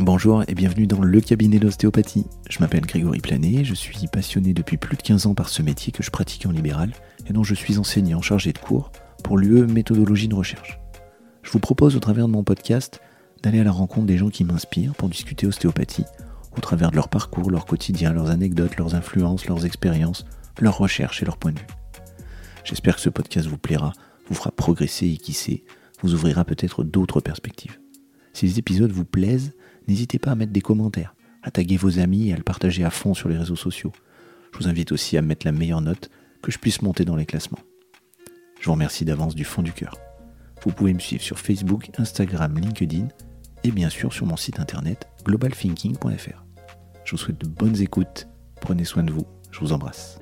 Bonjour et bienvenue dans le cabinet d'ostéopathie. Je m'appelle Grégory Planet, je suis passionné depuis plus de 15 ans par ce métier que je pratique en libéral et dont je suis enseignant chargé de cours pour l'UE Méthodologie de Recherche. Je vous propose au travers de mon podcast d'aller à la rencontre des gens qui m'inspirent pour discuter ostéopathie au travers de leur parcours, leur quotidien, leurs anecdotes, leurs influences, leurs expériences, leurs recherches et leurs points de vue. J'espère que ce podcast vous plaira, vous fera progresser et qui sait, vous ouvrira peut-être d'autres perspectives. Si les épisodes vous plaisent, n'hésitez pas à mettre des commentaires, à taguer vos amis et à le partager à fond sur les réseaux sociaux. Je vous invite aussi à mettre la meilleure note que je puisse monter dans les classements. Je vous remercie d'avance du fond du cœur. Vous pouvez me suivre sur Facebook, Instagram, LinkedIn et bien sûr sur mon site internet globalthinking.fr. Je vous souhaite de bonnes écoutes, prenez soin de vous, je vous embrasse.